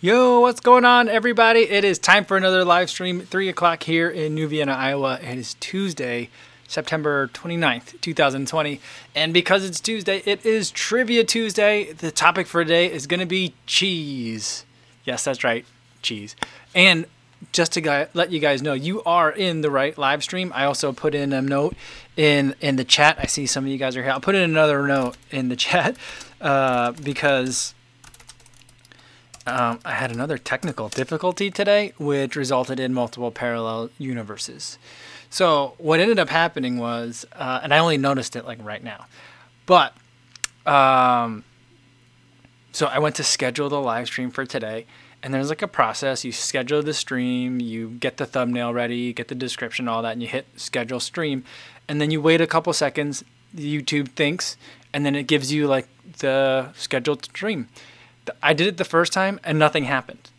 Yo, what's going on, everybody? It is time for another live stream, 3 o'clock here in New Vienna, Iowa. It is Tuesday, September 29th, 2020. And because it's Tuesday, it is Trivia Tuesday. The topic for today is going to be cheese. Yes, that's right, cheese. And just to let you guys know, you are in the right live stream. I also put in a note in in the chat. I see some of you guys are here. I'll put in another note in the chat uh, because um, I had another technical difficulty today, which resulted in multiple parallel universes. So what ended up happening was, uh, and I only noticed it like right now, but um, so I went to schedule the live stream for today, and there's like a process. You schedule the stream, you get the thumbnail ready, get the description, all that, and you hit schedule stream, and then you wait a couple seconds. YouTube thinks, and then it gives you like the scheduled stream. I did it the first time and nothing happened.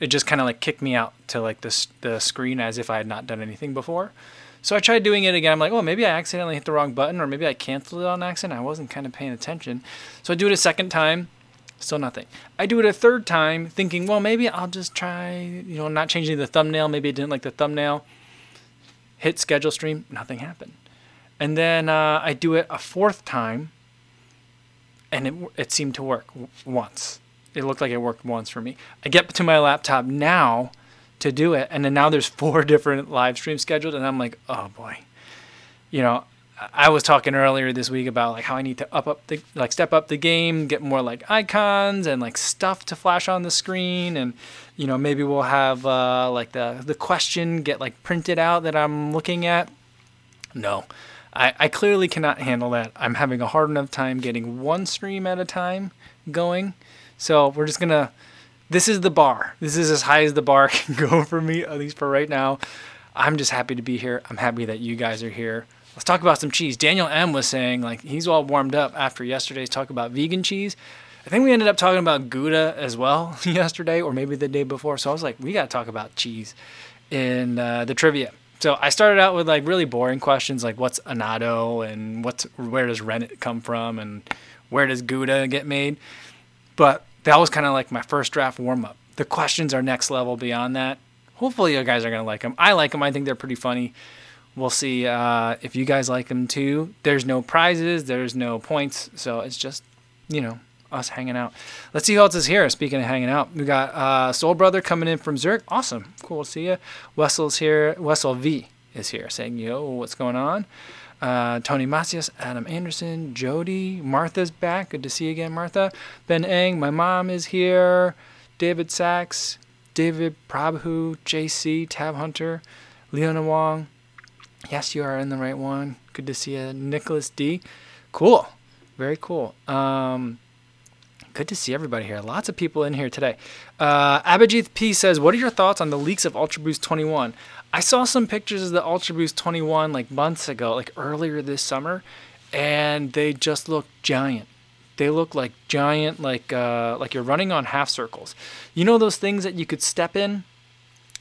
It just kind of like kicked me out to like the the screen as if I had not done anything before. So I tried doing it again. I'm like, oh, maybe I accidentally hit the wrong button, or maybe I canceled it on accident. I wasn't kind of paying attention. So I do it a second time, still nothing. I do it a third time, thinking, well, maybe I'll just try, you know, not changing the thumbnail. Maybe I didn't like the thumbnail. Hit schedule stream, nothing happened. And then uh, I do it a fourth time, and it, it seemed to work once it looked like it worked once for me. I get to my laptop now to do it, and then now there's four different live streams scheduled, and I'm like, oh boy, you know. I was talking earlier this week about like how I need to up up the like step up the game, get more like icons and like stuff to flash on the screen, and you know maybe we'll have uh, like the the question get like printed out that I'm looking at. No, I, I clearly cannot handle that. I'm having a hard enough time getting one stream at a time going. So we're just gonna. This is the bar. This is as high as the bar can go for me, at least for right now. I'm just happy to be here. I'm happy that you guys are here. Let's talk about some cheese. Daniel M was saying like he's all warmed up after yesterday's talk about vegan cheese. I think we ended up talking about Gouda as well yesterday, or maybe the day before. So I was like, we got to talk about cheese in uh, the trivia. So I started out with like really boring questions, like what's annatto and what's where does rennet come from and where does Gouda get made. But that was kind of like my first draft warm up. The questions are next level beyond that. Hopefully, you guys are going to like them. I like them. I think they're pretty funny. We'll see uh, if you guys like them too. There's no prizes, there's no points. So it's just, you know, us hanging out. Let's see who else is here. Speaking of hanging out, we got uh, Soul Brother coming in from Zurich. Awesome. Cool to see you. Wessel's here. Wessel V is here saying, yo, what's going on? Uh, Tony Macias, Adam Anderson, Jody, Martha's back. Good to see you again, Martha. Ben Eng, my mom is here. David Sachs, David Prabhu, JC, Tab Hunter, Leona Wong. Yes, you are in the right one. Good to see you. Nicholas D. Cool. Very cool. Um, good to see everybody here. Lots of people in here today. Uh, Abhijit P says, What are your thoughts on the leaks of Ultra Boost 21? I saw some pictures of the Ultra Boost 21 like months ago, like earlier this summer, and they just look giant. They look like giant, like uh, like you're running on half circles. You know those things that you could step in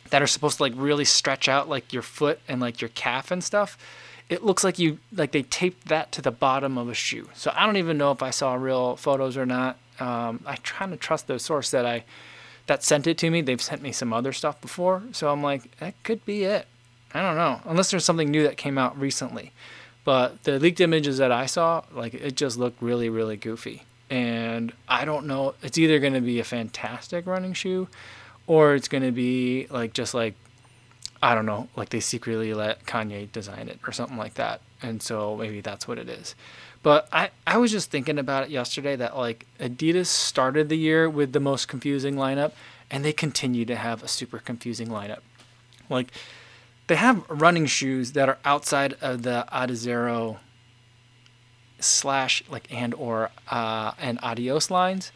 that are supposed to like really stretch out like your foot and like your calf and stuff. It looks like you like they taped that to the bottom of a shoe. So I don't even know if I saw real photos or not. Um, I try to trust the source that I that sent it to me. They've sent me some other stuff before, so I'm like, that could be it. I don't know, unless there's something new that came out recently. But the leaked images that I saw, like it just looked really, really goofy. And I don't know. It's either going to be a fantastic running shoe, or it's going to be like just like I don't know, like they secretly let Kanye design it or something like that. And so maybe that's what it is. But I, I was just thinking about it yesterday that like Adidas started the year with the most confusing lineup and they continue to have a super confusing lineup. Like they have running shoes that are outside of the Adizero slash like and or uh, and Adios lines.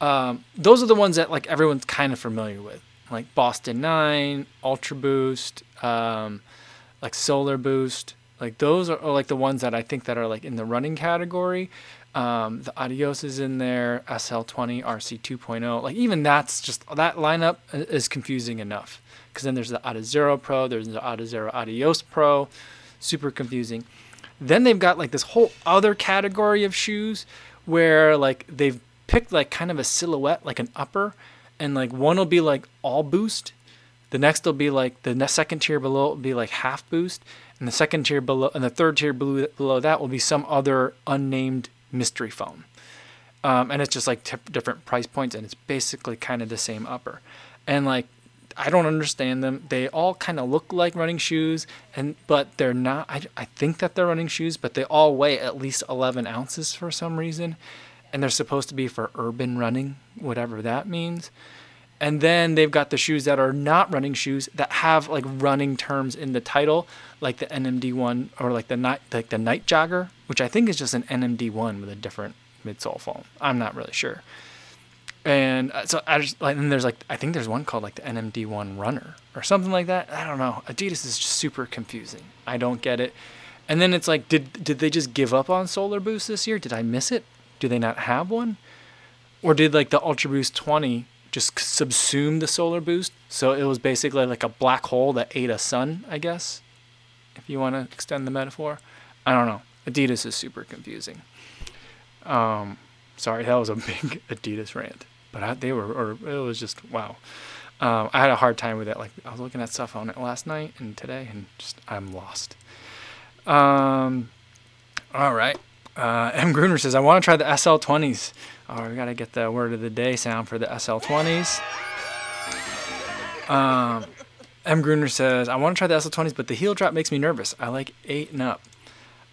Um, those are the ones that like everyone's kind of familiar with, like Boston Nine, Ultra Boost, um, like Solar Boost. Like those are, are, like the ones that I think that are like in the running category. Um, the Adios is in there, SL20, RC 2.0. Like even that's just that lineup is confusing enough. Because then there's the Adizero Pro, there's the Adizero Adios Pro, super confusing. Then they've got like this whole other category of shoes where like they've picked like kind of a silhouette, like an upper, and like one will be like all boost, the next will be like the second tier below will be like half boost, and the second tier below and the third tier below, below that will be some other unnamed mystery foam. Um, and it's just like t- different price points, and it's basically kind of the same upper. And like, I don't understand them. They all kind of look like running shoes, and but they're not. I, I think that they're running shoes, but they all weigh at least 11 ounces for some reason, and they're supposed to be for urban running, whatever that means. And then they've got the shoes that are not running shoes that have like running terms in the title, like the NMD one or like the night like the night jogger, which I think is just an NMD one with a different midsole foam. I'm not really sure. And uh, so I just like, and there's like, I think there's one called like the NMD1 Runner or something like that. I don't know. Adidas is just super confusing. I don't get it. And then it's like, did did they just give up on Solar Boost this year? Did I miss it? Do they not have one? Or did like the Ultra Boost 20 just subsume the Solar Boost? So it was basically like a black hole that ate a sun, I guess, if you want to extend the metaphor. I don't know. Adidas is super confusing. Um, sorry, that was a big Adidas rant, but I, they were, or it was just wow. Um, I had a hard time with it. Like I was looking at stuff on it last night and today, and just I'm lost. Um, all right. Uh, M. Gruner says, I want to try the SL20s. Oh, we got to get the word of the day sound for the SL20s. Um, M. Gruner says, I want to try the SL20s, but the heel drop makes me nervous. I like 8 and up.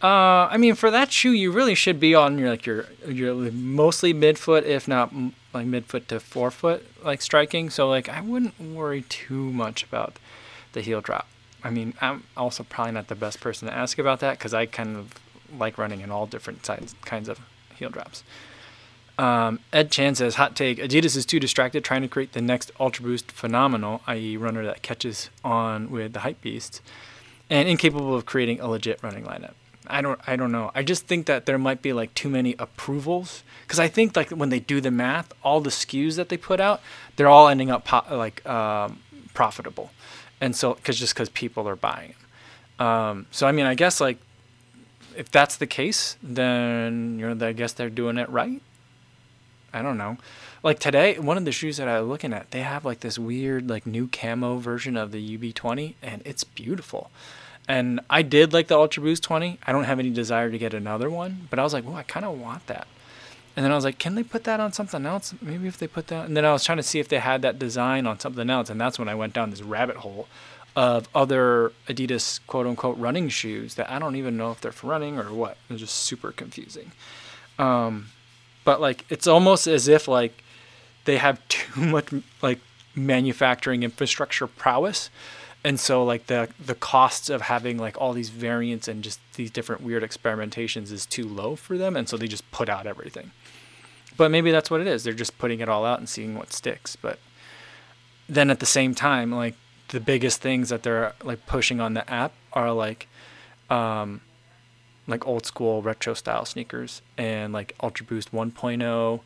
Uh, I mean, for that shoe, you really should be on your like your your mostly midfoot, if not like midfoot to forefoot, like striking. So like, I wouldn't worry too much about the heel drop. I mean, I'm also probably not the best person to ask about that because I kind of like running in all different sides, kinds of heel drops. Um, Ed Chan says, hot take, Adidas is too distracted trying to create the next Ultra Boost phenomenal, i.e. runner that catches on with the hype beasts, and incapable of creating a legit running lineup. I don't I don't know. I just think that there might be like too many approvals because I think like when they do the math, all the SKUs that they put out, they're all ending up po- like um, profitable, and so because just because people are buying them. Um, so I mean, I guess like if that's the case, then you know I guess they're doing it right. I don't know. Like today, one of the shoes that I was looking at, they have like this weird like new camo version of the UB20, and it's beautiful. And I did like the Ultra Boost 20. I don't have any desire to get another one, but I was like, oh, I kind of want that. And then I was like, can they put that on something else? Maybe if they put that. And then I was trying to see if they had that design on something else. And that's when I went down this rabbit hole of other Adidas quote unquote running shoes that I don't even know if they're for running or what. It's just super confusing. Um, but like, it's almost as if like they have too much like manufacturing infrastructure prowess. And so like the the costs of having like all these variants and just these different weird experimentations is too low for them. And so they just put out everything. But maybe that's what it is. They're just putting it all out and seeing what sticks. But then at the same time like the biggest things that they're like pushing on the app are like um like old school retro style sneakers and like ultra boost 1.0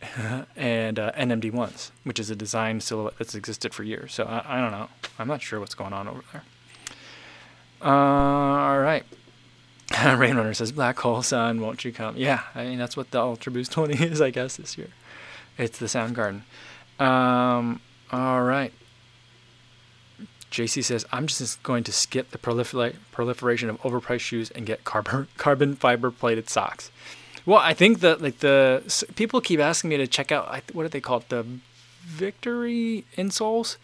and uh, NMD ones, which is a design silhouette that's existed for years. So I, I don't know. I'm not sure what's going on over there. Uh, all right. Rainrunner says, "Black hole sun, won't you come?" Yeah, I mean that's what the Ultra Boost 20 is, I guess, this year. It's the Soundgarden. Um, all right. JC says, "I'm just going to skip the prolifer- proliferation of overpriced shoes and get carbon carbon fiber plated socks." Well, I think that like the people keep asking me to check out what do they call it the Victory insoles.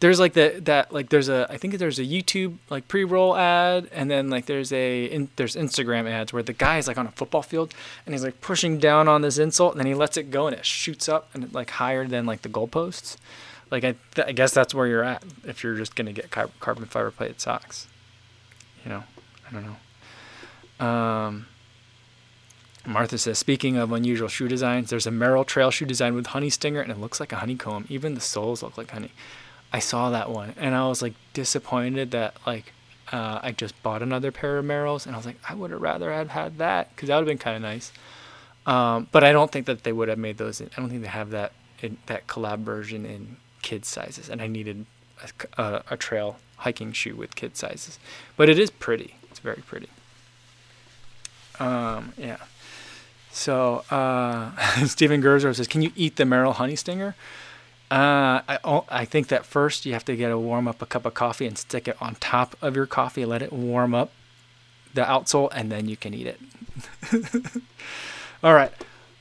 There's like the that like there's a I think there's a YouTube like pre-roll ad and then like there's a in, there's Instagram ads where the guy is like on a football field and he's like pushing down on this insole and then he lets it go and it shoots up and like higher than like the goalposts. Like I th- I guess that's where you're at if you're just gonna get car- carbon fiber plated socks. You know, I don't know. Um, Martha says, speaking of unusual shoe designs, there's a Merrell trail shoe design with honey stinger and it looks like a honeycomb. Even the soles look like honey. I saw that one and I was like disappointed that like uh, I just bought another pair of Merrells and I was like, I would have rather have had that because that would have been kind of nice. Um, but I don't think that they would have made those. In, I don't think they have that in, that collab version in kids sizes, and I needed a, a, a trail hiking shoe with kid sizes. But it is pretty. It's very pretty. Um, yeah. So uh, Stephen Gerzer says, "Can you eat the Merrell honey stinger?" Uh, I, I think that first you have to get a warm up a cup of coffee and stick it on top of your coffee, let it warm up the outsole, and then you can eat it. All right.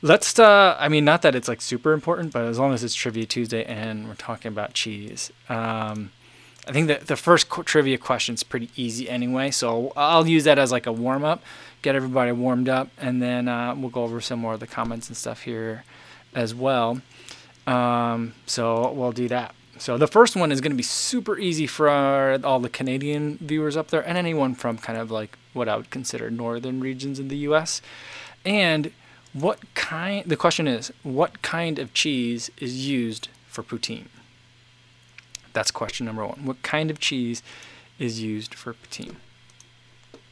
Let's, uh, I mean, not that it's like super important, but as long as it's Trivia Tuesday and we're talking about cheese. Um, I think that the first trivia question is pretty easy anyway, so I'll use that as like a warm up, get everybody warmed up, and then uh, we'll go over some more of the comments and stuff here as well. Um, so we'll do that. So the first one is going to be super easy for all the Canadian viewers up there and anyone from kind of like what I would consider northern regions in the U.S. And what kind? The question is, what kind of cheese is used for poutine? That's question number one. What kind of cheese is used for poutine?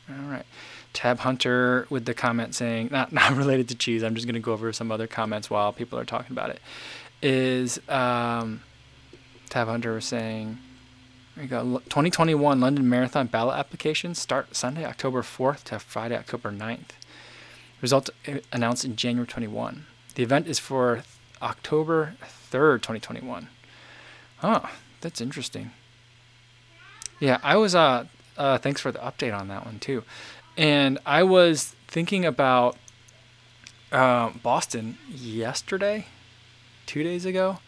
All right. Tab Hunter with the comment saying, not, not related to cheese, I'm just going to go over some other comments while people are talking about it. Is um, Tab Hunter was saying, there you go, 2021 London Marathon ballot applications start Sunday, October 4th to Friday, October 9th. Result uh, announced in January 21. The event is for October 3rd, 2021. Oh, that's interesting. Yeah, I was uh, uh thanks for the update on that one too. And I was thinking about uh, Boston yesterday, two days ago.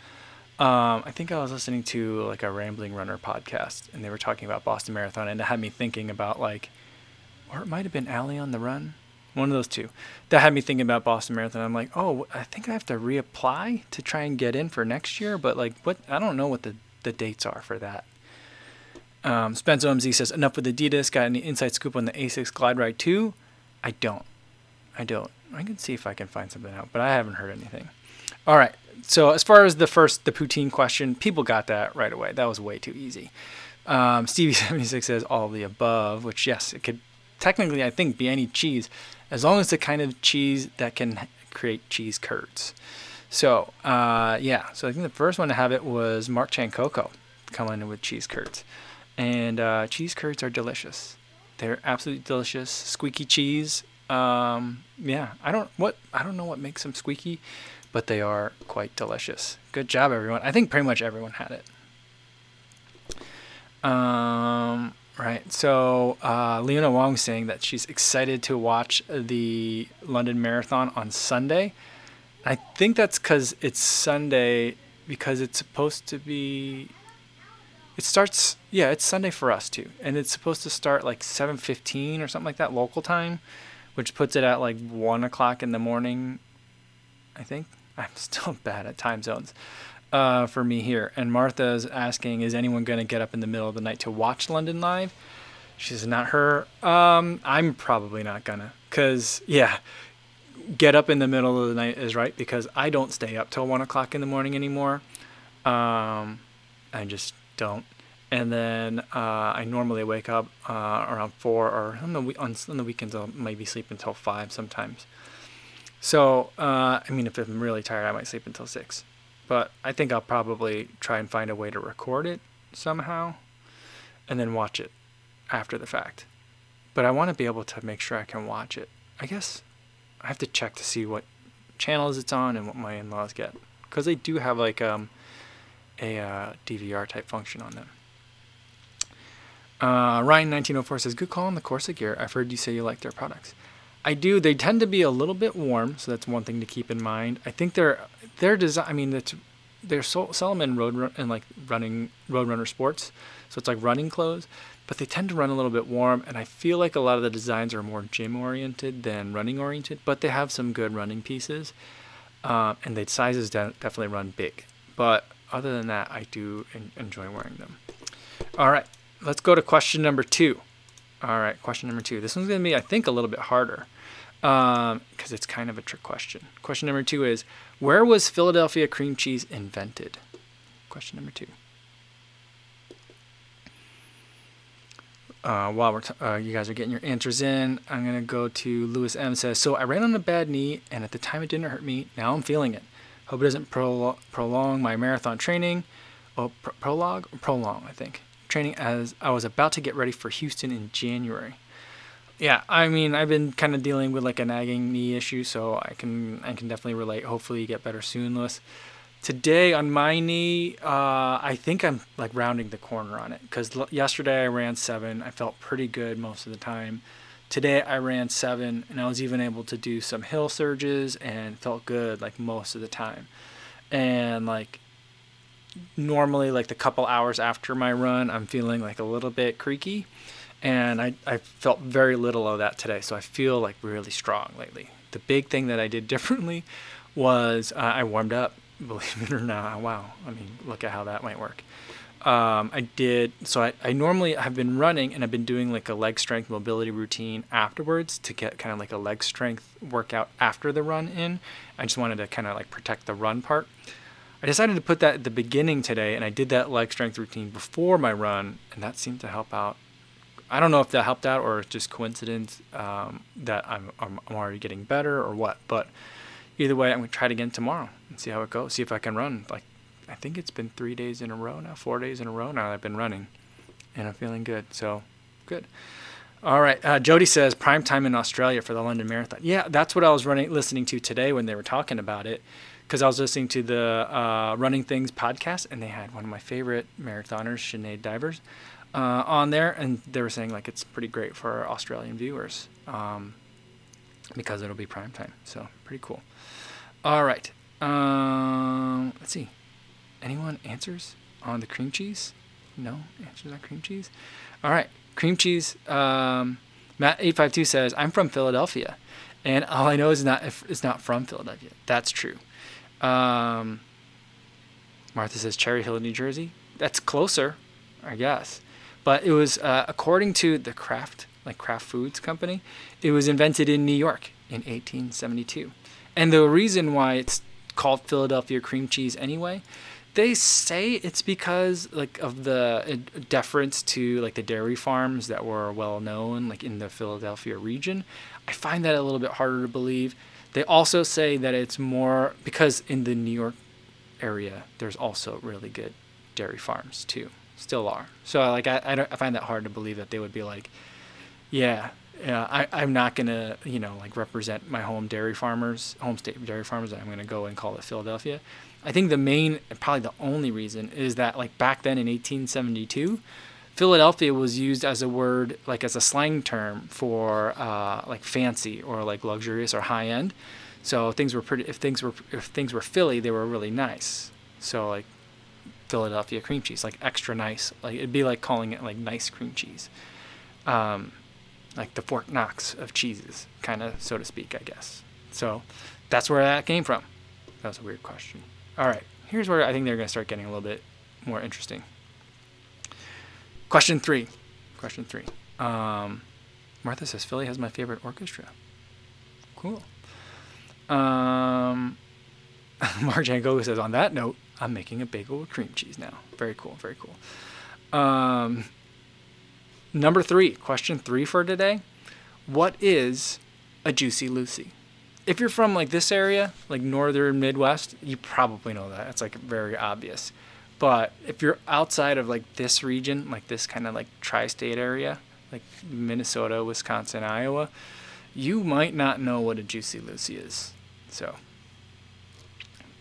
Um, I think I was listening to like a Rambling Runner podcast, and they were talking about Boston Marathon, and it had me thinking about like, or it might have been Allie on the Run, one of those two. That had me thinking about Boston Marathon. I'm like, oh, I think I have to reapply to try and get in for next year, but like, what? I don't know what the the dates are for that. Um, Spence OMZ says, enough with Adidas. Got any inside scoop on the Asics Glide Ride 2? I don't. I don't. I can see if I can find something out, but I haven't heard anything. All right. So as far as the first, the poutine question, people got that right away. That was way too easy. Um, Stevie76 says all the above, which yes, it could technically, I think, be any cheese, as long as the kind of cheese that can create cheese curds. So, uh, yeah, so I think the first one to have it was Mark Chan Coco coming in with cheese curds. And uh, cheese curds are delicious. They're absolutely delicious. Squeaky cheese. Um, yeah, I don't what I don't know what makes them squeaky, but they are quite delicious. Good job, everyone. I think pretty much everyone had it. Um, right. So uh, Leona Wong saying that she's excited to watch the London Marathon on Sunday. I think that's because it's Sunday because it's supposed to be. It starts, yeah, it's Sunday for us too, and it's supposed to start like 7:15 or something like that local time, which puts it at like one o'clock in the morning. I think I'm still bad at time zones uh, for me here. And Martha's asking, is anyone going to get up in the middle of the night to watch London live? She says, not her. Um, I'm probably not gonna, cause yeah, get up in the middle of the night is right because I don't stay up till one o'clock in the morning anymore. Um, I just don't. And then uh, I normally wake up uh, around four, or on the on, on the weekends I'll maybe sleep until five sometimes. So uh, I mean, if I'm really tired, I might sleep until six. But I think I'll probably try and find a way to record it somehow, and then watch it after the fact. But I want to be able to make sure I can watch it. I guess I have to check to see what channels it's on and what my in-laws get because they do have like um, a uh, DVR type function on them. Uh, Ryan1904 says, Good call on the Korsa gear. I've heard you say you like their products. I do. They tend to be a little bit warm, so that's one thing to keep in mind. I think they're their design. I mean, they're so, sell them in road run, in like running road runner sports, so it's like running clothes but they tend to run a little bit warm and i feel like a lot of the designs are more gym oriented than running oriented but they have some good running pieces uh, and the sizes de- definitely run big but other than that i do en- enjoy wearing them. All right let's go to question number two. All right question number two. This one's to be i think a little bit harder because um, it's kind of a trick question question number two is where was philadelphia cream cheese invented question number two uh, while we're t- uh, you guys are getting your answers in, I'm gonna go to Lewis M says. So I ran on a bad knee, and at the time it didn't hurt me. Now I'm feeling it. Hope it doesn't pro- prolong my marathon training. Oh, pr- prologue, prolong, I think. Training as I was about to get ready for Houston in January. Yeah, I mean, I've been kind of dealing with like a nagging knee issue, so I can I can definitely relate. Hopefully, you get better soon, Lewis. today on my knee, uh, I think I'm like rounding the corner on it because l- yesterday I ran seven. I felt pretty good most of the time. Today I ran seven, and I was even able to do some hill surges and felt good like most of the time. And like normally, like the couple hours after my run, I'm feeling like a little bit creaky, and I I felt very little of that today. So I feel like really strong lately. The big thing that I did differently was uh, I warmed up believe it or not. Wow. I mean, look at how that might work. Um, I did, so I, I normally have been running and I've been doing like a leg strength mobility routine afterwards to get kind of like a leg strength workout after the run in. I just wanted to kind of like protect the run part. I decided to put that at the beginning today and I did that leg strength routine before my run and that seemed to help out. I don't know if that helped out or just coincidence um, that I'm, I'm, I'm already getting better or what, but either way, I'm gonna try it again tomorrow and see how it goes. See if I can run. Like, I think it's been three days in a row now, four days in a row now. I've been running, and I'm feeling good. So, good. All right. Uh, Jody says prime time in Australia for the London Marathon. Yeah, that's what I was running, listening to today when they were talking about it, because I was listening to the uh, Running Things podcast, and they had one of my favorite marathoners, Sinead Divers, uh, on there, and they were saying like it's pretty great for Australian viewers um, because it'll be prime time. So pretty cool. All right. Um, let's see. Anyone answers on the cream cheese? No answers on cream cheese. All right, cream cheese. Um, Matt eight five two says I'm from Philadelphia, and all I know is not it's not from Philadelphia. That's true. Um, Martha says Cherry Hill, New Jersey. That's closer, I guess. But it was uh, according to the Kraft like Kraft Foods company. It was invented in New York in 1872. And the reason why it's called Philadelphia cream cheese anyway, they say it's because like of the uh, deference to like the dairy farms that were well known like in the Philadelphia region. I find that a little bit harder to believe. They also say that it's more because in the New York area there's also really good dairy farms too. Still are. So like I I, I find that hard to believe that they would be like, yeah, yeah, I, I'm not gonna, you know, like represent my home dairy farmers, home state dairy farmers. I'm gonna go and call it Philadelphia. I think the main, probably the only reason, is that like back then in 1872, Philadelphia was used as a word, like as a slang term for uh, like fancy or like luxurious or high end. So things were pretty. If things were if things were Philly, they were really nice. So like Philadelphia cream cheese, like extra nice. Like it'd be like calling it like nice cream cheese. Um, like the Fort Knox of cheeses, kind of, so to speak, I guess. So that's where that came from. That was a weird question. All right, here's where I think they're to start getting a little bit more interesting. Question three. Question three. Um, Martha says Philly has my favorite orchestra. Cool. Um, Mark Jango says, on that note, I'm making a bagel with cream cheese now. Very cool. Very cool. Um, Number three, question three for today. What is a Juicy Lucy? If you're from like this area, like northern Midwest, you probably know that. It's like very obvious. But if you're outside of like this region, like this kind of like tri state area, like Minnesota, Wisconsin, Iowa, you might not know what a Juicy Lucy is. So,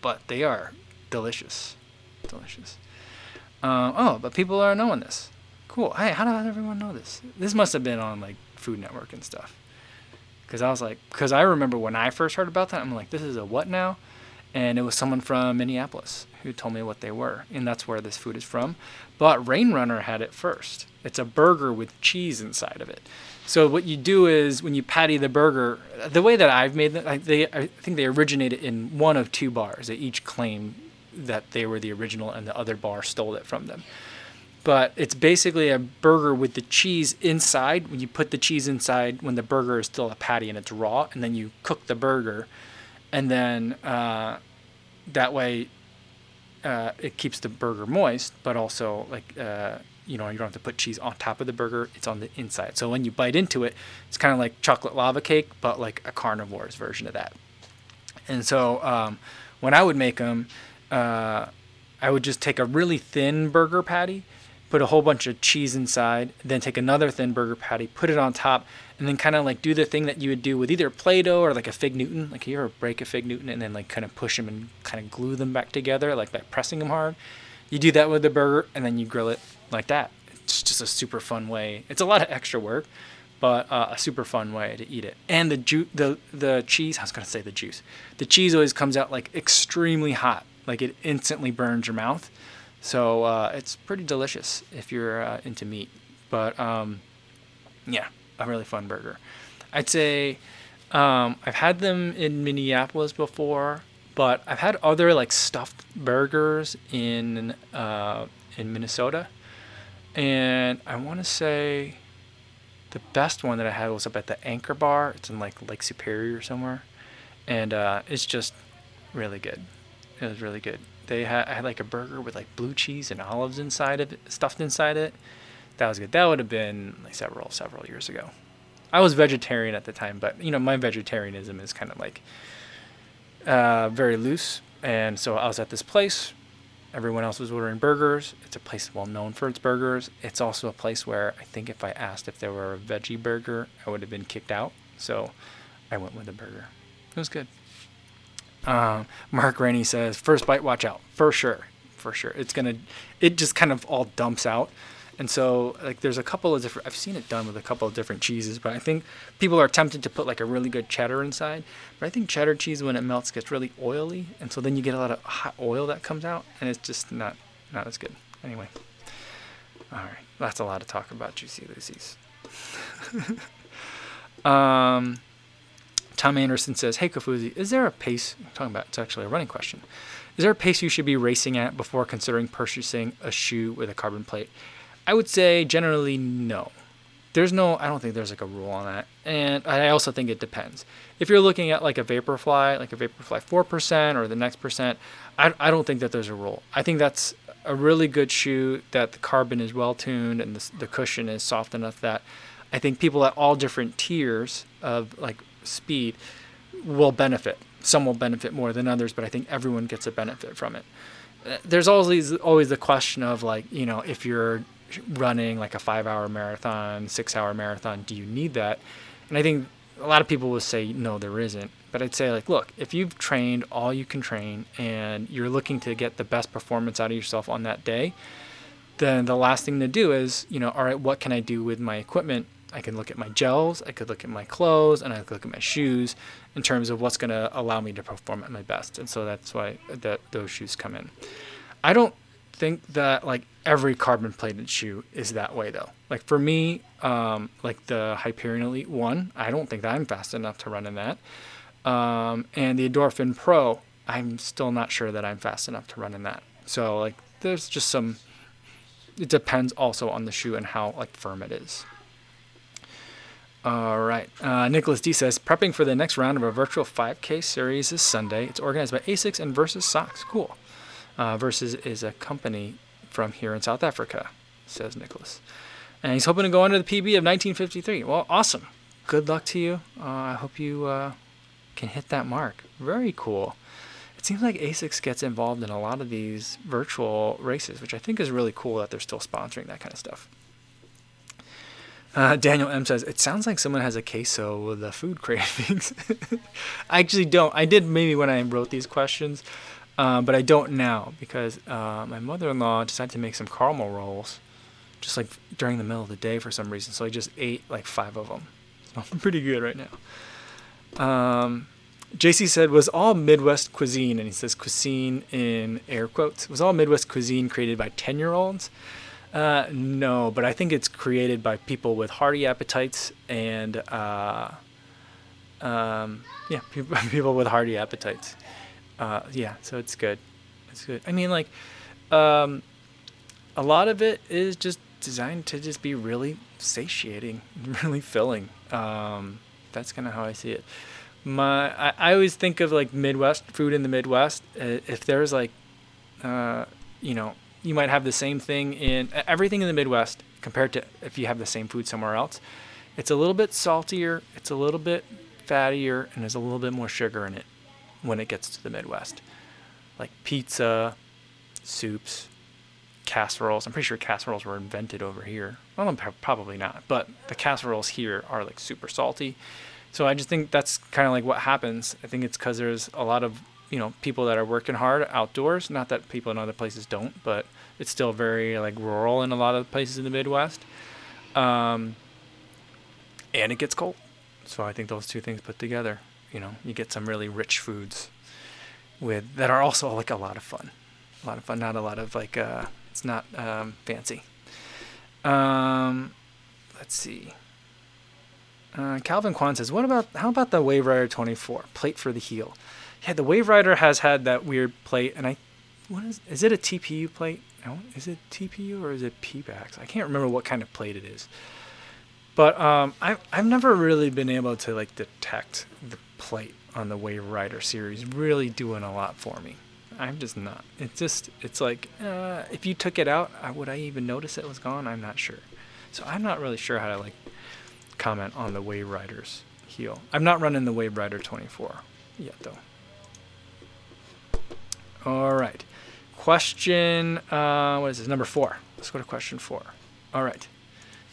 but they are delicious. Delicious. Uh, oh, but people are knowing this. Cool. Hey, how does everyone know this? This must have been on like Food Network and stuff. Because I was like, because I remember when I first heard about that, I'm like, this is a what now? And it was someone from Minneapolis who told me what they were, and that's where this food is from. But Rain Runner had it first. It's a burger with cheese inside of it. So what you do is when you patty the burger, the way that I've made them, they I think they originated in one of two bars. They each claim that they were the original, and the other bar stole it from them but it's basically a burger with the cheese inside. When you put the cheese inside, when the burger is still a patty and it's raw, and then you cook the burger, and then uh, that way uh, it keeps the burger moist, but also like uh, you know you don't have to put cheese on top of the burger; it's on the inside. So when you bite into it, it's kind of like chocolate lava cake, but like a carnivore's version of that. And so um, when I would make them, uh, I would just take a really thin burger patty put a whole bunch of cheese inside, then take another thin burger patty, put it on top, and then kind of like do the thing that you would do with either Play-Doh or like a fig Newton. Like you ever break a fig Newton and then like kind of push them and kind of glue them back together, like by pressing them hard. You do that with the burger, and then you grill it like that. It's just a super fun way. It's a lot of extra work, but uh, a super fun way to eat it. And the ju- the the cheese. I was gonna say the juice. The cheese always comes out like extremely hot, like it instantly burns your mouth. So uh, it's pretty delicious if you're uh, into meat. But um, yeah, a really fun burger. I'd say um, I've had them in Minneapolis before, but I've had other like stuffed burgers in uh, in Minnesota, and I want to say the best one that I had was up at the Anchor Bar. It's in like Lake Superior somewhere, and uh, it's just really good. It was really good. They had I had like a burger with like blue cheese and olives inside of it, stuffed inside it. That was good. That would have been like several several years ago. I was vegetarian at the time, but you know my vegetarianism is kind of like uh, very loose, and so I was at this place. Everyone else was ordering burgers. It's a place well known for its burgers. It's also a place where I think if I asked if there were a veggie burger, I would have been kicked out. So I went with the burger. It was good. Um, Mark Rainey says, first bite, watch out. For sure. For sure. It's going to, it just kind of all dumps out. And so, like, there's a couple of different, I've seen it done with a couple of different cheeses, but I think people are tempted to put like a really good cheddar inside. But I think cheddar cheese, when it melts, gets really oily. And so then you get a lot of hot oil that comes out, and it's just not, not as good. Anyway. All right. That's a lot of talk about Juicy Lucy's. um, Tom Anderson says, Hey, Kofuzi, is there a pace? I'm talking about, it's actually a running question. Is there a pace you should be racing at before considering purchasing a shoe with a carbon plate? I would say generally no. There's no, I don't think there's like a rule on that. And I also think it depends. If you're looking at like a Vaporfly, like a Vaporfly 4% or the next percent, I, I don't think that there's a rule. I think that's a really good shoe that the carbon is well tuned and the, the cushion is soft enough that I think people at all different tiers of like speed will benefit. Some will benefit more than others, but I think everyone gets a benefit from it. Uh, there's always always the question of like you know if you're running like a five hour marathon, six hour marathon, do you need that? And I think a lot of people will say no, there isn't. But I'd say like look, if you've trained all you can train and you're looking to get the best performance out of yourself on that day, then the last thing to do is you know all right, what can I do with my equipment I can look at my gels, I could look at my clothes, and I could look at my shoes in terms of what's going to allow me to perform at my best. And so that's why that those shoes come in. I don't think that like every carbon plated shoe is that way though. Like for me, um, like the Hyperion Elite One, I don't think that I'm fast enough to run in that. Um, and the Endorphin Pro, I'm still not sure that I'm fast enough to run in that. So like there's just some. It depends also on the shoe and how like firm it is. All right. Uh, Nicholas D says, prepping for the next round of a virtual 5K series this Sunday. It's organized by ASICS and Versus Socks. Cool. Uh, Versus is a company from here in South Africa, says Nicholas. And he's hoping to go under the PB of 1953. Well, awesome. Good luck to you. Uh, I hope you uh, can hit that mark. Very cool. It seems like ASICS gets involved in a lot of these virtual races, which I think is really cool that they're still sponsoring that kind of stuff. Uh, Daniel M says, It sounds like someone has a queso with the food cravings. I actually don't. I did maybe when I wrote these questions, uh, but I don't now because uh, my mother in law decided to make some caramel rolls just like during the middle of the day for some reason. So I just ate like five of them. So I'm pretty good right now. Um, JC said, Was all Midwest cuisine, and he says cuisine in air quotes, was all Midwest cuisine created by 10 year olds? Uh, no, but I think it's created by people with hearty appetites and uh, um, yeah, people, with hearty appetites. Uh, yeah, so it's good. It's good. I mean, like, um, a lot of it is just designed to just be really satiating, really filling. Um, that's kind of how I see it. My, I, I always think of like Midwest food in the Midwest. Uh, if there's like, uh, you know, you might have the same thing in everything in the Midwest compared to if you have the same food somewhere else. It's a little bit saltier, it's a little bit fattier, and there's a little bit more sugar in it when it gets to the Midwest. Like pizza, soups, casseroles. I'm pretty sure casseroles were invented over here. Well, probably not, but the casseroles here are like super salty. So I just think that's kind of like what happens. I think it's because there's a lot of you know people that are working hard outdoors. Not that people in other places don't, but it's still very like rural in a lot of places in the Midwest. Um, and it gets cold. So I think those two things put together, you know, you get some really rich foods with that are also like a lot of fun. A lot of fun, not a lot of like uh it's not um, fancy. Um let's see. Uh, Calvin Kwan says, "What about how about the Wave Rider 24 plate for the heel?" Yeah, the Wave Rider has had that weird plate, and I, what is is it a TPU plate? No, is it TPU or is it Pebax? I can't remember what kind of plate it is. But um, I've I've never really been able to like detect the plate on the Wave Rider series really doing a lot for me. I'm just not. It's just it's like uh, if you took it out, would I even notice it was gone? I'm not sure. So I'm not really sure how to like comment on the Wave Rider's heel. I'm not running the Wave Rider 24 yet, though. All right. Question, uh, what is this? Number four. Let's go to question four. All right.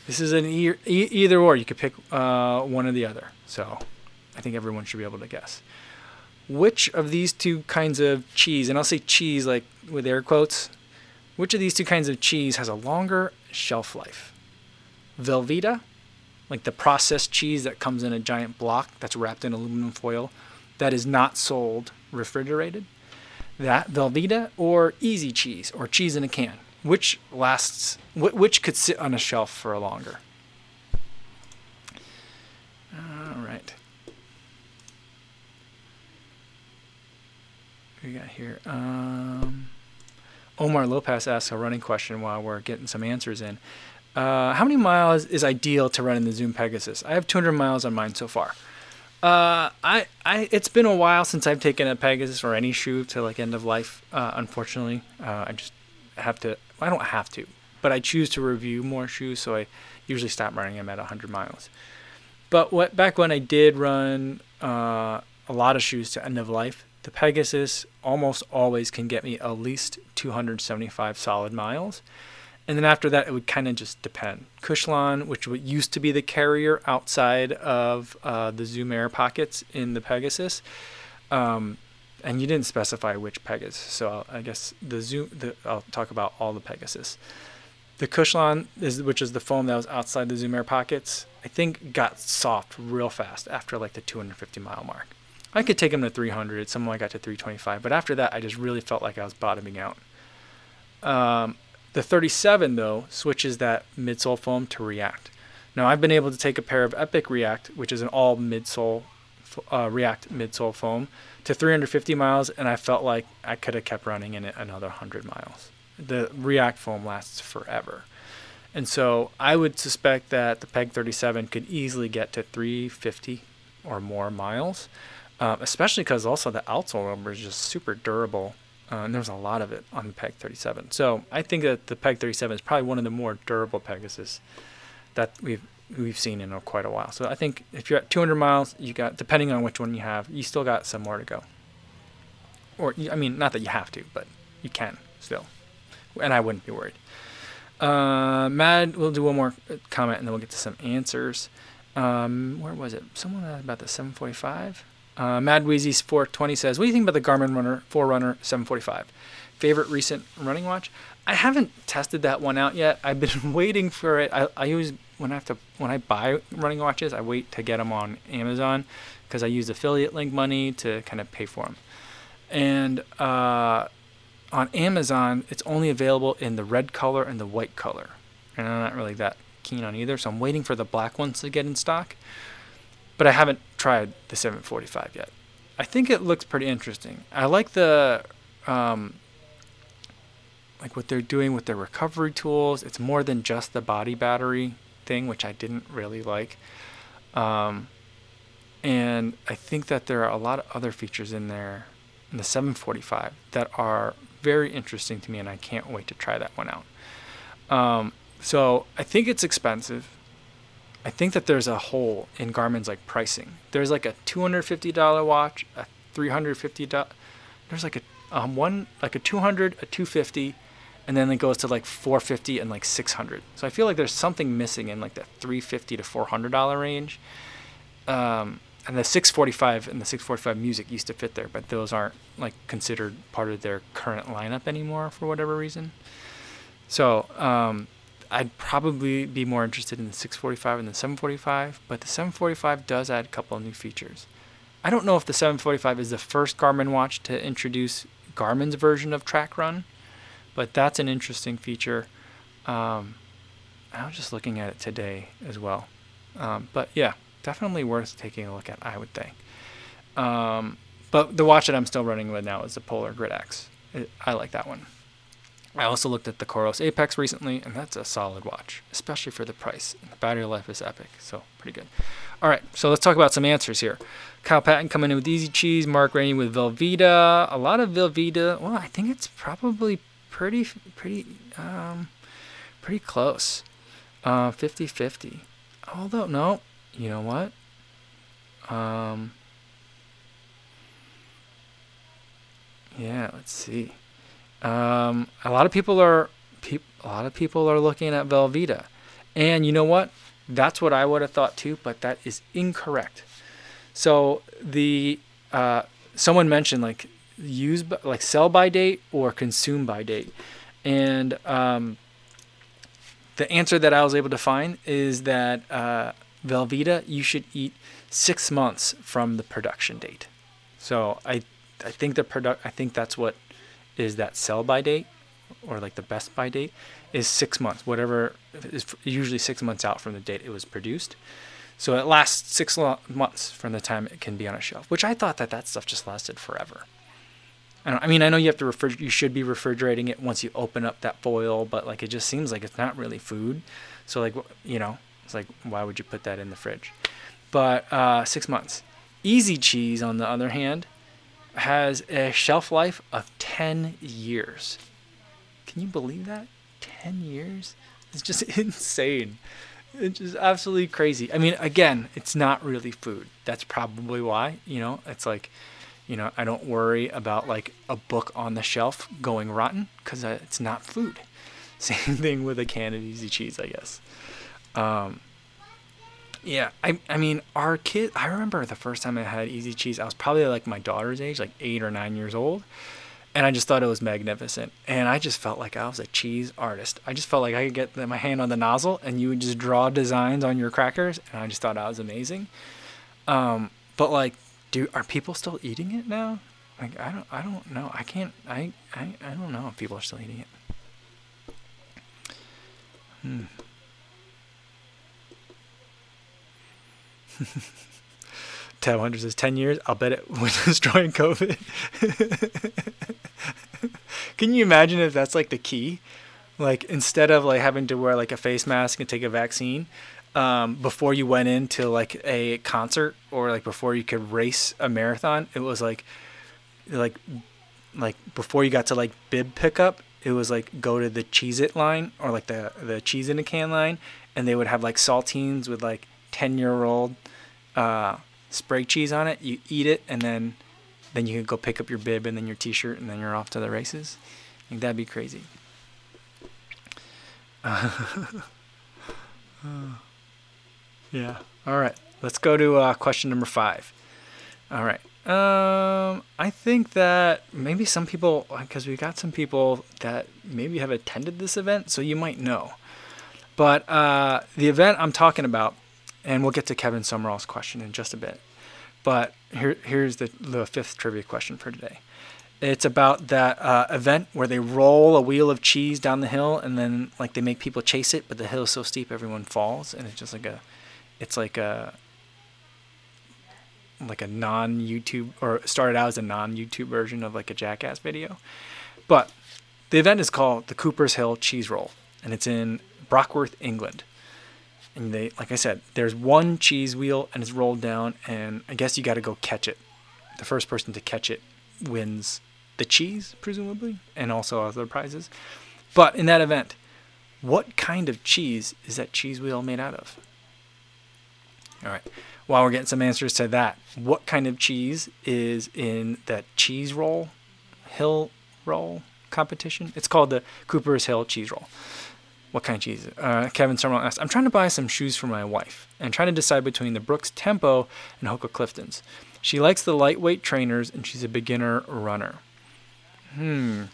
This is an e- e- either or. You could pick uh, one or the other. So I think everyone should be able to guess. Which of these two kinds of cheese, and I'll say cheese like with air quotes, which of these two kinds of cheese has a longer shelf life? Velveeta like the processed cheese that comes in a giant block that's wrapped in aluminum foil that is not sold refrigerated. That Velveeta or easy cheese or cheese in a can. Which lasts which could sit on a shelf for longer? All right. we got here? Um, Omar Lopez asks a running question while we're getting some answers in. Uh, how many miles is ideal to run in the Zoom Pegasus? I have 200 miles on mine so far. Uh, I, I, it's been a while since I've taken a Pegasus or any shoe to like end of life. Uh, unfortunately, uh, I just have to. I don't have to, but I choose to review more shoes, so I usually stop running them at 100 miles. But what back when I did run uh, a lot of shoes to end of life, the Pegasus almost always can get me at least 275 solid miles. And then after that, it would kind of just depend. Cushlon, which used to be the carrier outside of uh, the Zoom Air pockets in the Pegasus, um, and you didn't specify which Pegasus. So I guess the Zoom, the, I'll talk about all the Pegasus. The Cushlon, is, which is the foam that was outside the Zoom Air pockets, I think got soft real fast after like the 250 mile mark. I could take them to 300. Some I got to 325, but after that, I just really felt like I was bottoming out. Um, the 37 though switches that midsole foam to React. Now I've been able to take a pair of Epic React, which is an all midsole uh, React midsole foam, to 350 miles, and I felt like I could have kept running in it another 100 miles. The React foam lasts forever. And so I would suspect that the Peg 37 could easily get to 350 or more miles, uh, especially because also the outsole rubber is just super durable uh, and there's a lot of it on the Peg 37. So I think that the Peg 37 is probably one of the more durable Pegasus that we've we've seen in quite a while. So I think if you're at 200 miles, you got depending on which one you have, you still got some more to go. Or I mean, not that you have to, but you can still, and I wouldn't be worried. Uh, Mad, we'll do one more comment and then we'll get to some answers. Um, where was it? Someone asked about the 745. Uh, Mad Wheezy 420 says, "What do you think about the Garmin Runner Forerunner 745? Favorite recent running watch? I haven't tested that one out yet. I've been waiting for it. I, I use when I have to when I buy running watches, I wait to get them on Amazon because I use affiliate link money to kind of pay for them. And uh, on Amazon, it's only available in the red color and the white color, and I'm not really that keen on either. So I'm waiting for the black ones to get in stock but I haven't tried the 745 yet. I think it looks pretty interesting. I like the um, like what they're doing with their recovery tools. It's more than just the body battery thing, which I didn't really like. Um, and I think that there are a lot of other features in there in the 745 that are very interesting to me, and I can't wait to try that one out. Um, so I think it's expensive. I think that there's a hole in Garmin's like pricing. There's like a $250 watch, a $350. There's like a um, one like a 200, a 250, and then it goes to like 450 and like 600. So I feel like there's something missing in like that 350 to 400 dollar range. Um, and the 645 and the 645 music used to fit there, but those aren't like considered part of their current lineup anymore for whatever reason. So um, I'd probably be more interested in the 645 and the 745, but the 745 does add a couple of new features. I don't know if the 745 is the first Garmin watch to introduce Garmin's version of Track Run, but that's an interesting feature. Um, I was just looking at it today as well. Um, but yeah, definitely worth taking a look at, I would think. Um, but the watch that I'm still running with now is the Polar Grit X. I like that one. I also looked at the Coros Apex recently, and that's a solid watch, especially for the price. The battery life is epic, so pretty good. All right, so let's talk about some answers here. Kyle Patton coming in with Easy Cheese, Mark Rainey with Velveeta, a lot of Velveeta. Well, I think it's probably pretty, pretty, um, pretty close. Uh, 50-50. Although, no, you know what? Um, yeah, let's see. Um, a lot of people are pe- a lot of people are looking at Velveeta, and you know what? That's what I would have thought too, but that is incorrect. So the uh, someone mentioned like use like sell by date or consume by date, and um, the answer that I was able to find is that uh, Velveeta you should eat six months from the production date. So I I think the product I think that's what is that sell by date or like the best by date is six months, whatever is usually six months out from the date it was produced. So it lasts six months from the time it can be on a shelf, which I thought that that stuff just lasted forever. I, I mean, I know you have to refer, you should be refrigerating it once you open up that foil, but like it just seems like it's not really food. So like you know, it's like why would you put that in the fridge? But uh, six months. Easy cheese, on the other hand, has a shelf life of 10 years. Can you believe that? 10 years? It's just insane. It's just absolutely crazy. I mean, again, it's not really food. That's probably why, you know, it's like, you know, I don't worry about like a book on the shelf going rotten because it's not food. Same thing with a can of easy cheese, I guess. Um, yeah, I I mean, our kid. I remember the first time I had easy cheese. I was probably like my daughter's age, like eight or nine years old, and I just thought it was magnificent. And I just felt like I was a cheese artist. I just felt like I could get my hand on the nozzle, and you would just draw designs on your crackers, and I just thought I was amazing. Um, but like, do are people still eating it now? Like, I don't I don't know. I can't. I I I don't know if people are still eating it. Hmm. Tab Hunter says 10 years. I'll bet it was destroying COVID. Can you imagine if that's like the key? Like instead of like having to wear like a face mask and take a vaccine, um, before you went into like a concert or like before you could race a marathon, it was like like like before you got to like bib pickup, it was like go to the Cheez It line or like the the cheese in a can line and they would have like saltines with like 10 year old uh, spray cheese on it. You eat it, and then then you can go pick up your bib and then your T-shirt, and then you're off to the races. I think that'd be crazy. yeah. All right. Let's go to uh, question number five. All right. Um, I think that maybe some people, because we've got some people that maybe have attended this event, so you might know. But uh, the event I'm talking about and we'll get to Kevin Summerall's question in just a bit. But here, here's the, the fifth trivia question for today. It's about that uh, event where they roll a wheel of cheese down the hill, and then like they make people chase it, but the hill is so steep everyone falls, and it's just like a, it's like a, like a non YouTube or started out as a non YouTube version of like a Jackass video, but the event is called the Cooper's Hill Cheese Roll, and it's in Brockworth, England and they like I said, there's one cheese wheel and it's rolled down, and I guess you got to go catch it. The first person to catch it wins the cheese, presumably, and also other prizes. But in that event, what kind of cheese is that cheese wheel made out of? All right. While we're getting some answers to that, what kind of cheese is in that cheese roll, hill roll competition. It's called the Cooper's Hill Cheese Roll. What kind of cheese? Uh, Kevin Summerall asked, I'm trying to buy some shoes for my wife and trying to decide between the Brooks Tempo and Hoka Cliftons. She likes the lightweight trainers and she's a beginner runner. Hmm.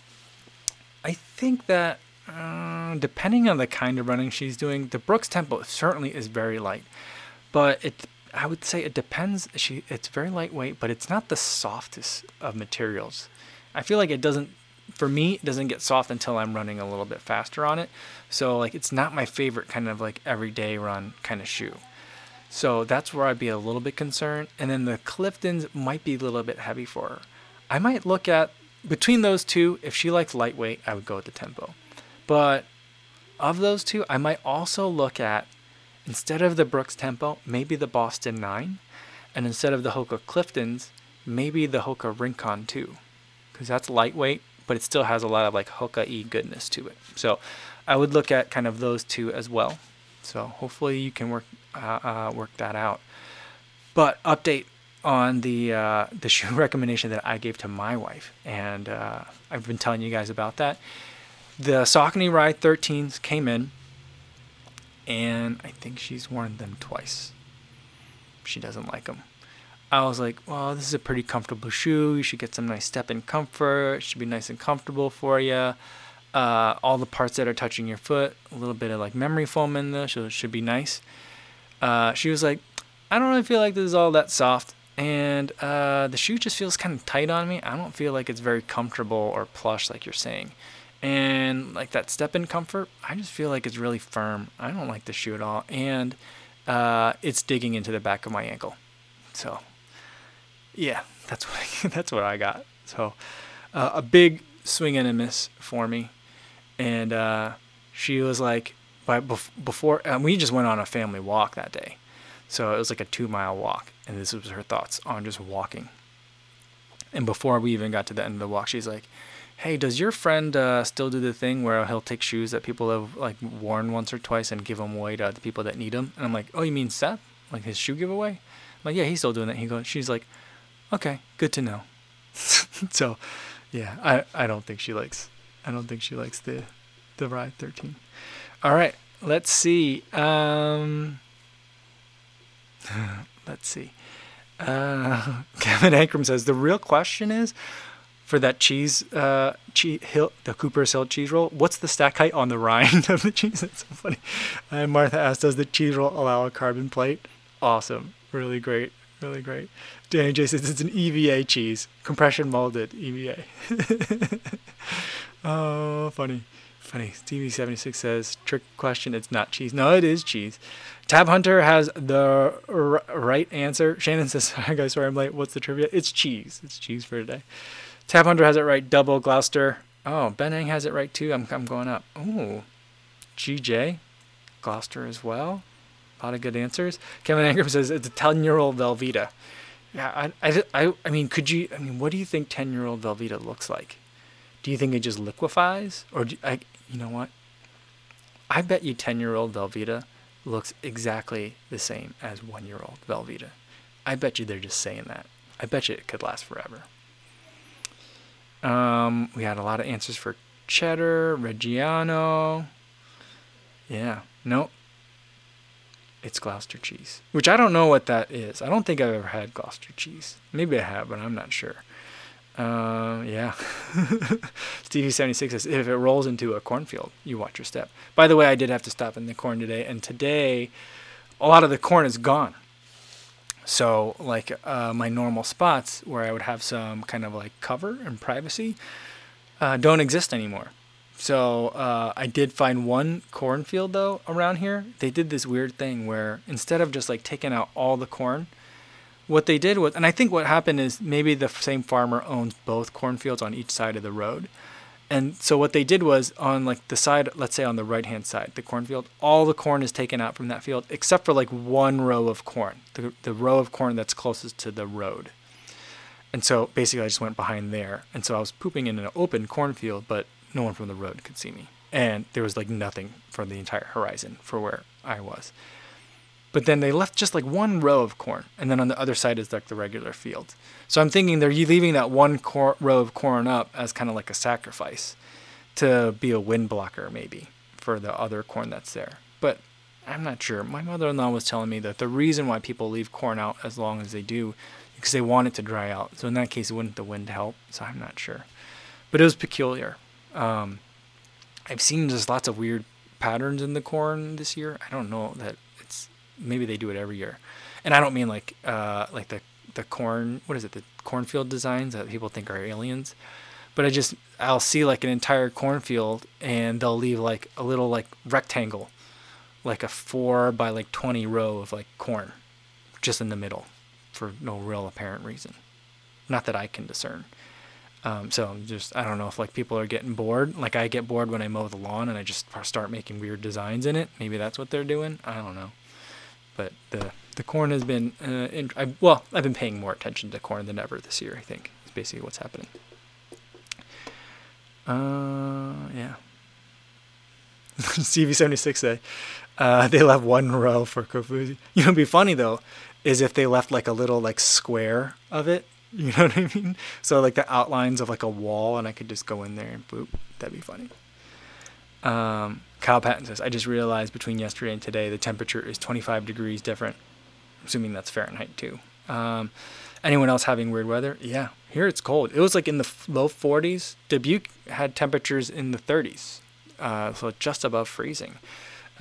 I think that uh, depending on the kind of running she's doing, the Brooks Tempo certainly is very light, but it I would say it depends. She it's very lightweight, but it's not the softest of materials. I feel like it doesn't for me it doesn't get soft until I'm running a little bit faster on it. So like it's not my favorite kind of like everyday run kind of shoe. So that's where I'd be a little bit concerned. And then the Cliftons might be a little bit heavy for her. I might look at between those two, if she likes lightweight, I would go with the tempo. But of those two, I might also look at instead of the Brooks Tempo, maybe the Boston 9, and instead of the Hoka Cliftons, maybe the Hoka Rincon 2, because that's lightweight, but it still has a lot of like Hoka E goodness to it. So I would look at kind of those two as well. So hopefully you can work uh, uh, work that out. But update on the uh, the shoe recommendation that I gave to my wife, and uh, I've been telling you guys about that. The Saucony Ride 13s came in and I think she's worn them twice. She doesn't like them. I was like, well, this is a pretty comfortable shoe. You should get some nice step in comfort. It should be nice and comfortable for you. Uh, all the parts that are touching your foot, a little bit of like memory foam in there, so it should be nice. Uh, she was like, I don't really feel like this is all that soft, and uh, the shoe just feels kind of tight on me. I don't feel like it's very comfortable or plush, like you're saying and like that step in comfort i just feel like it's really firm i don't like the shoe at all and uh, it's digging into the back of my ankle so yeah that's what I, that's what i got so uh, a big swing and a miss for me and uh, she was like by before and we just went on a family walk that day so it was like a two mile walk and this was her thoughts on just walking and before we even got to the end of the walk she's like hey, does your friend uh, still do the thing where he'll take shoes that people have like worn once or twice and give them away to the people that need them? And I'm like, oh, you mean Seth? Like his shoe giveaway? I'm like, yeah, he's still doing that. He goes, she's like, okay, good to know. so, yeah, I, I don't think she likes, I don't think she likes the, the ride 13. All right, let's see. Um, let's see. Uh, Kevin Ankrum says the real question is for that cheese, uh, cheese hill, the Cooper's Hill cheese roll. What's the stack height on the rind of the cheese? That's so funny. And Martha asked, "Does the cheese roll allow a carbon plate?" Awesome, really great, really great. Danny J says it's an EVA cheese, compression molded EVA. oh, funny, funny. Stevie seventy six says, "Trick question. It's not cheese. No, it is cheese." Tab Hunter has the r- right answer. Shannon says, "Hi guys, sorry I'm late. What's the trivia? It's cheese. It's cheese for today." Tab Hunter has it right. Double Gloucester. Oh, Ben Benang has it right too. I'm, I'm going up. Ooh. GJ. Gloucester as well. A lot of good answers. Kevin Ankrum says it's a 10 year old Velveeta. Yeah, I, I, I, mean, could you, I mean, what do you think 10 year old Velveeta looks like? Do you think it just liquefies? Or, do, I, you know what? I bet you 10 year old Velveeta looks exactly the same as one year old Velveeta. I bet you they're just saying that. I bet you it could last forever. Um, we had a lot of answers for cheddar, Reggiano. Yeah, nope. It's Gloucester cheese, which I don't know what that is. I don't think I've ever had Gloucester cheese. Maybe I have, but I'm not sure. Uh, yeah. Stevie76 says if it rolls into a cornfield, you watch your step. By the way, I did have to stop in the corn today, and today a lot of the corn is gone. So, like uh, my normal spots where I would have some kind of like cover and privacy uh, don't exist anymore. So, uh, I did find one cornfield though around here. They did this weird thing where instead of just like taking out all the corn, what they did was, and I think what happened is maybe the same farmer owns both cornfields on each side of the road. And so what they did was on like the side, let's say on the right hand side, the cornfield, all the corn is taken out from that field except for like one row of corn, the, the row of corn that's closest to the road. And so basically I just went behind there. And so I was pooping in an open cornfield, but no one from the road could see me. And there was like nothing from the entire horizon for where I was. But then they left just like one row of corn, and then on the other side is like the regular field. So I'm thinking they're leaving that one cor- row of corn up as kind of like a sacrifice. to be a wind blocker maybe for the other corn that's there. But I'm not sure. My mother-in-law was telling me that the reason why people leave corn out as long as they do is because they want it to dry out. So in that case, wouldn't the wind help? So I'm not sure. But it was peculiar. Um, I've seen just lots of weird patterns in the corn this year. I don't know that it's maybe they do it every year, and I don't mean like uh, like the the corn what is it the cornfield designs that people think are aliens, but I just I'll see like an entire cornfield and they'll leave like a little like rectangle, like a four by like twenty row of like corn, just in the middle, for no real apparent reason, not that I can discern. Um, so just I don't know if like people are getting bored. Like I get bored when I mow the lawn and I just start making weird designs in it. Maybe that's what they're doing. I don't know. But the the corn has been uh, in, I, well I've been paying more attention to corn than ever this year. I think is basically what's happening. Uh yeah. CV76 say uh, they left one row for Kofuzi. You know, it'd be funny though, is if they left like a little like square of it you know what I mean? So like the outlines of like a wall, and I could just go in there and boop. That'd be funny. Um, Kyle Patton says, I just realized between yesterday and today the temperature is 25 degrees different. Assuming that's Fahrenheit too. Um, anyone else having weird weather? Yeah, here it's cold. It was like in the low 40s. Dubuque had temperatures in the 30s, uh, so just above freezing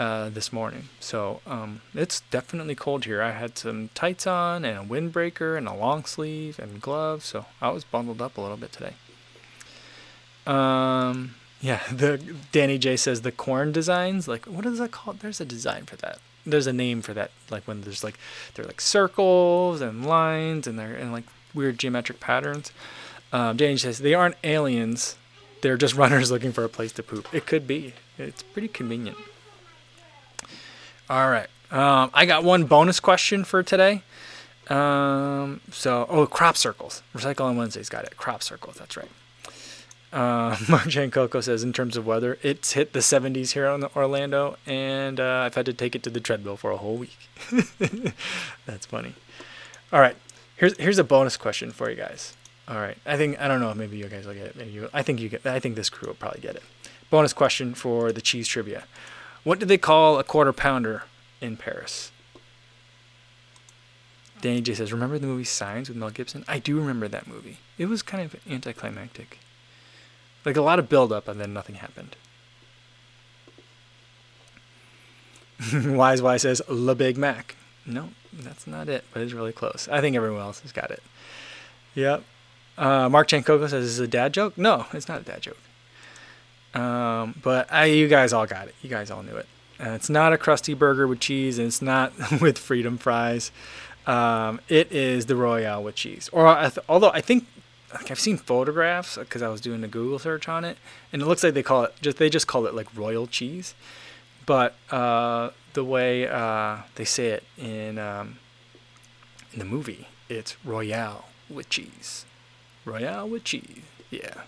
uh, this morning. So um, it's definitely cold here. I had some tights on and a windbreaker and a long sleeve and gloves, so I was bundled up a little bit today. Um, yeah, the Danny J says the corn designs. Like, what is that called? There's a design for that. There's a name for that. Like when there's like they're like circles and lines and they're in like weird geometric patterns. Um, Danny says they aren't aliens. They're just runners looking for a place to poop. It could be. It's pretty convenient. All right. Um, I got one bonus question for today. Um, so, oh, crop circles. Recycle on Wednesdays got it. Crop circles. That's right. Uh, Marjan Coco says, in terms of weather, it's hit the 70s here in Orlando, and uh, I've had to take it to the treadmill for a whole week. That's funny. All right, here's here's a bonus question for you guys. All right, I think I don't know. Maybe you guys will get it. Maybe you. I think you get. I think this crew will probably get it. Bonus question for the cheese trivia. What do they call a quarter pounder in Paris? Danny J says, "Remember the movie Signs with Mel Gibson? I do remember that movie. It was kind of anticlimactic, like a lot of build up and then nothing happened." Wise Wise says, "La Big Mac." No, that's not it, but it's really close. I think everyone else has got it. Yep. Uh, Mark Chancoco says, "Is this a dad joke?" No, it's not a dad joke. Um, but I, you guys all got it. You guys all knew it. Uh, it's not a crusty burger with cheese, and it's not with freedom fries. Um, it is the Royale with cheese. Or I th- although I think like I've seen photographs because I was doing a Google search on it, and it looks like they call it just they just call it like royal cheese, but uh, the way uh, they say it in um, in the movie, it's Royale with cheese. Royale with cheese. Yeah.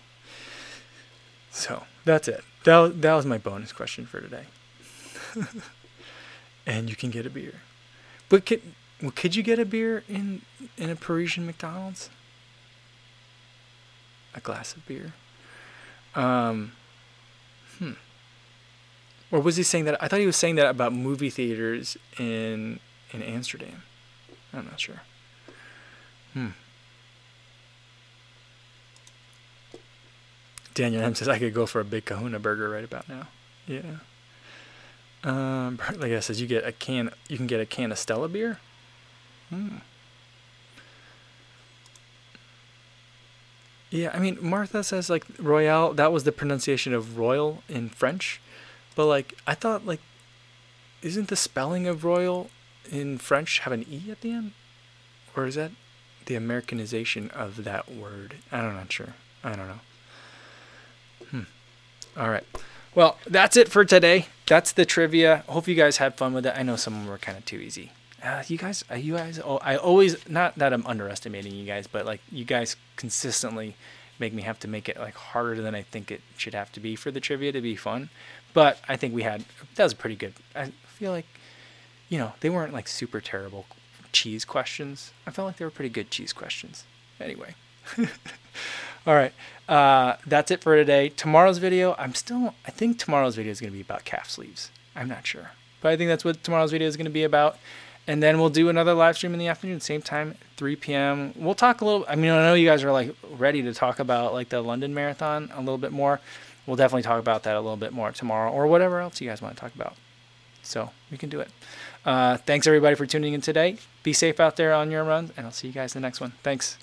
So that's it. That, that was my bonus question for today. and you can get a beer. But could, well, could you get a beer in, in a Parisian McDonald's? A glass of beer? Um, hmm. Or was he saying that? I thought he was saying that about movie theaters in in Amsterdam. I'm not sure. Hmm. Daniel M says I could go for a big Kahuna burger right about now. Yeah. Um, like I says, you get a can. You can get a can of Stella beer. Hmm. Yeah, I mean Martha says like Royale. That was the pronunciation of royal in French, but like I thought like, isn't the spelling of royal in French have an e at the end, or is that the Americanization of that word? I'm not sure. I don't know. All right. Well, that's it for today. That's the trivia. Hope you guys had fun with it. I know some of them were kind of too easy. Uh, you guys, uh, you guys, oh, I always not that I'm underestimating you guys, but like you guys consistently make me have to make it like harder than I think it should have to be for the trivia to be fun. But I think we had that was pretty good. I feel like, you know, they weren't like super terrible cheese questions. I felt like they were pretty good cheese questions. Anyway. All right. Uh, that's it for today. Tomorrow's video, I'm still, I think tomorrow's video is going to be about calf sleeves. I'm not sure. But I think that's what tomorrow's video is going to be about. And then we'll do another live stream in the afternoon, same time, 3 p.m. We'll talk a little, I mean, I know you guys are like ready to talk about like the London Marathon a little bit more. We'll definitely talk about that a little bit more tomorrow or whatever else you guys want to talk about. So we can do it. Uh, thanks everybody for tuning in today. Be safe out there on your runs, and I'll see you guys in the next one. Thanks.